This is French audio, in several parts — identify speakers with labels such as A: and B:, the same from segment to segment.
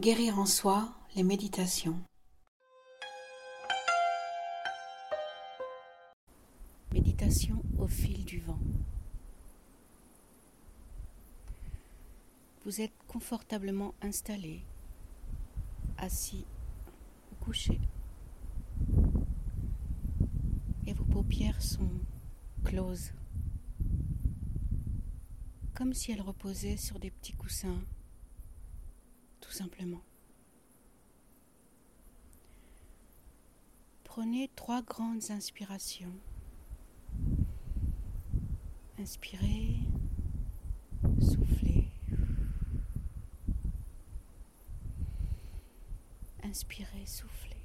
A: Guérir en soi, les méditations. Méditation au fil du vent. Vous êtes confortablement installé, assis ou couché. Et vos paupières sont closes, comme si elles reposaient sur des petits coussins simplement. Prenez trois grandes inspirations. Inspirez, soufflez. Inspirez, soufflez.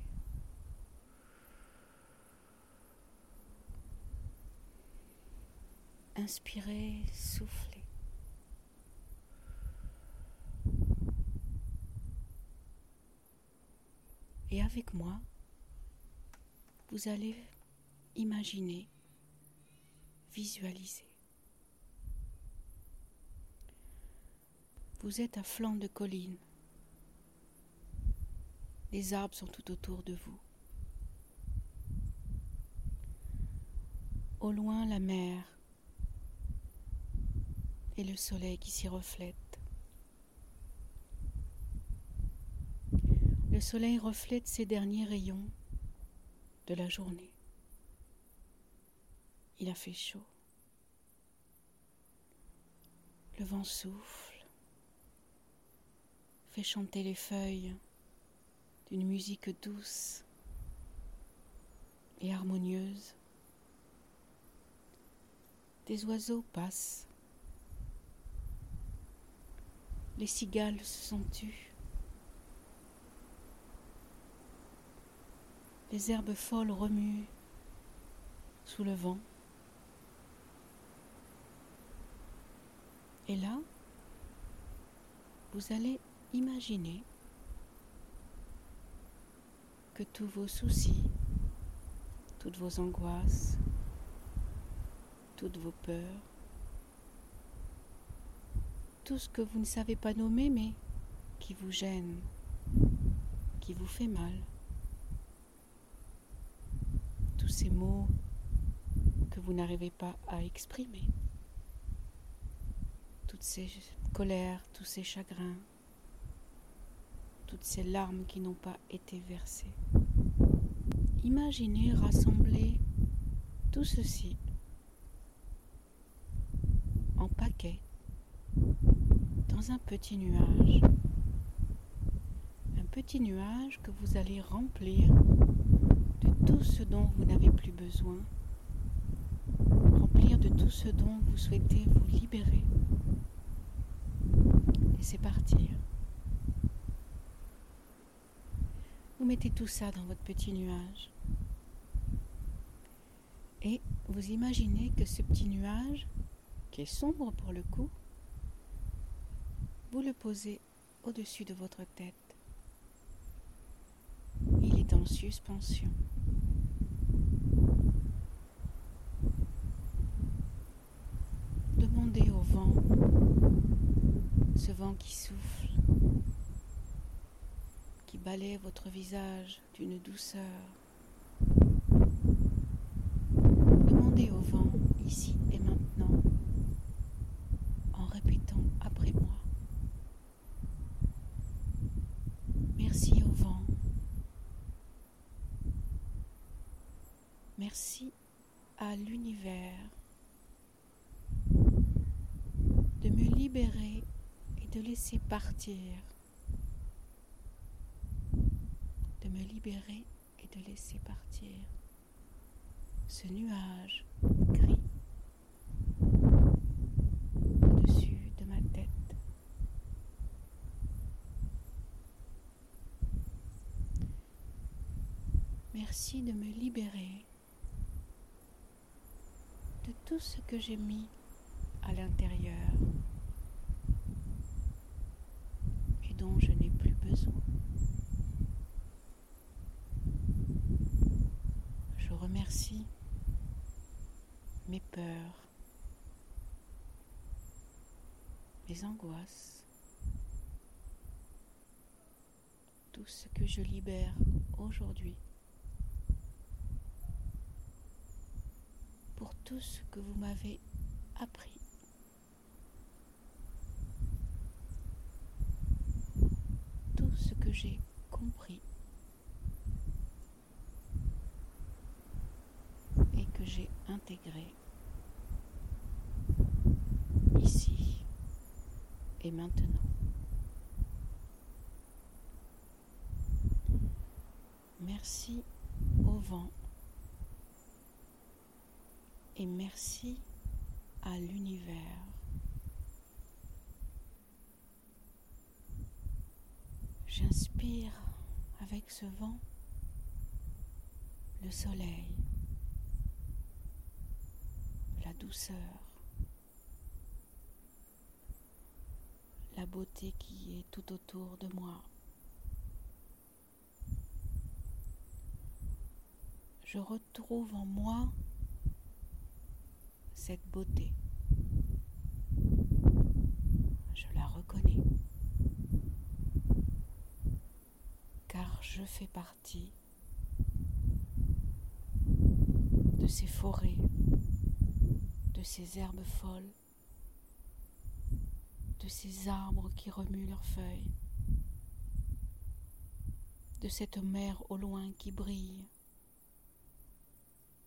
A: Inspirez, soufflez. Et avec moi, vous allez imaginer, visualiser. Vous êtes à flanc de colline. Les arbres sont tout autour de vous. Au loin, la mer et le soleil qui s'y reflète. Le soleil reflète ses derniers rayons de la journée. Il a fait chaud. Le vent souffle, fait chanter les feuilles d'une musique douce et harmonieuse. Des oiseaux passent. Les cigales se sont tues. Les herbes folles remuent sous le vent. Et là, vous allez imaginer que tous vos soucis, toutes vos angoisses, toutes vos peurs, tout ce que vous ne savez pas nommer mais qui vous gêne, qui vous fait mal, tous ces mots que vous n'arrivez pas à exprimer, toutes ces colères, tous ces chagrins, toutes ces larmes qui n'ont pas été versées. Imaginez rassembler tout ceci en paquets dans un petit nuage. Un petit nuage que vous allez remplir tout ce dont vous n'avez plus besoin, remplir de tout ce dont vous souhaitez vous libérer. Laissez partir. Vous mettez tout ça dans votre petit nuage. Et vous imaginez que ce petit nuage, qui est sombre pour le coup, vous le posez au-dessus de votre tête. Il est en suspension. au vent, ce vent qui souffle, qui balaye votre visage d'une douceur. Demandez au vent, ici et maintenant, en répétant après moi. Merci au vent. Merci à l'univers de me libérer de laisser partir, de me libérer et de laisser partir ce nuage gris au-dessus de ma tête. Merci de me libérer de tout ce que j'ai mis à l'intérieur et je n'ai plus besoin. Je remercie mes peurs, mes angoisses, tout ce que je libère aujourd'hui, pour tout ce que vous m'avez appris. Tout ce que j'ai compris et que j'ai intégré ici et maintenant. Merci au vent et merci à l'univers. J'inspire avec ce vent le soleil, la douceur, la beauté qui est tout autour de moi. Je retrouve en moi cette beauté. Je la reconnais. Car je fais partie de ces forêts, de ces herbes folles, de ces arbres qui remuent leurs feuilles, de cette mer au loin qui brille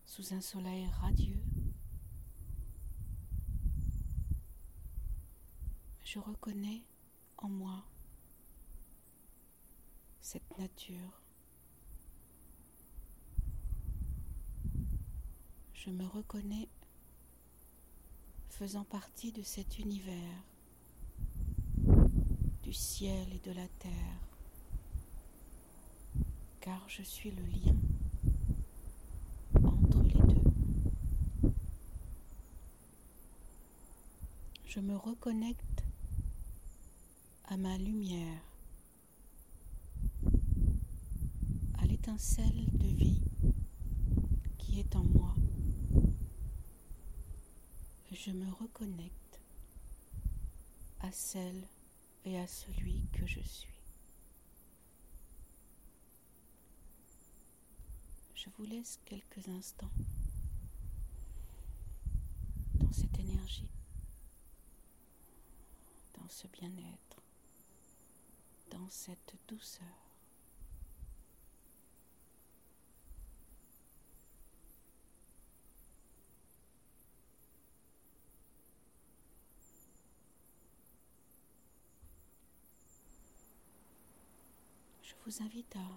A: sous un soleil radieux. Je reconnais en moi cette nature. Je me reconnais faisant partie de cet univers, du ciel et de la terre, car je suis le lien entre les deux. Je me reconnecte à ma lumière, à l'étincelle de vie qui est en moi. Je me reconnecte à celle et à celui que je suis. Je vous laisse quelques instants dans cette énergie, dans ce bien-être, dans cette douceur. Je vous invite à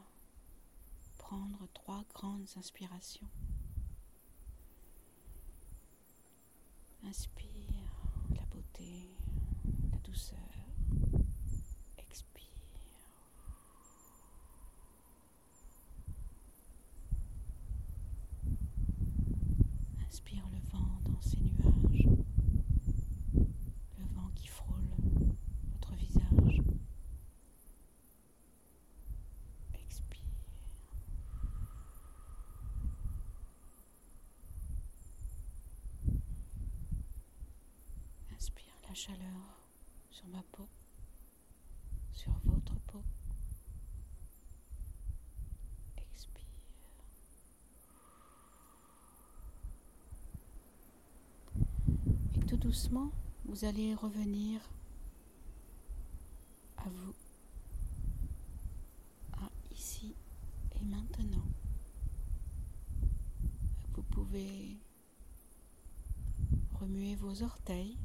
A: prendre trois grandes inspirations. Inspire la beauté, la douceur. Expire. Inspire le vent dans ces nuages, le vent qui frôle votre visage. Expire. Inspire la chaleur sur ma peau, sur votre peau. Expire. Et tout doucement, vous allez revenir à vous, à ici et maintenant. Vous pouvez remuer vos orteils,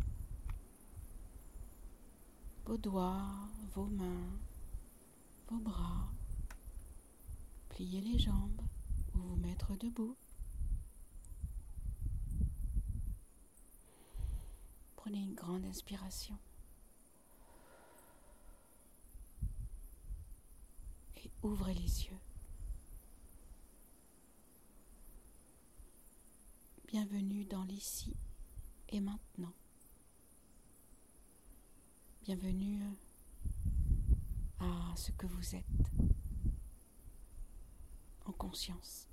A: vos doigts, vos mains, vos bras, plier les jambes ou vous mettre debout. Prenez une grande inspiration. Et ouvrez les yeux. Bienvenue dans l'ici et maintenant. Bienvenue à ce que vous êtes en conscience.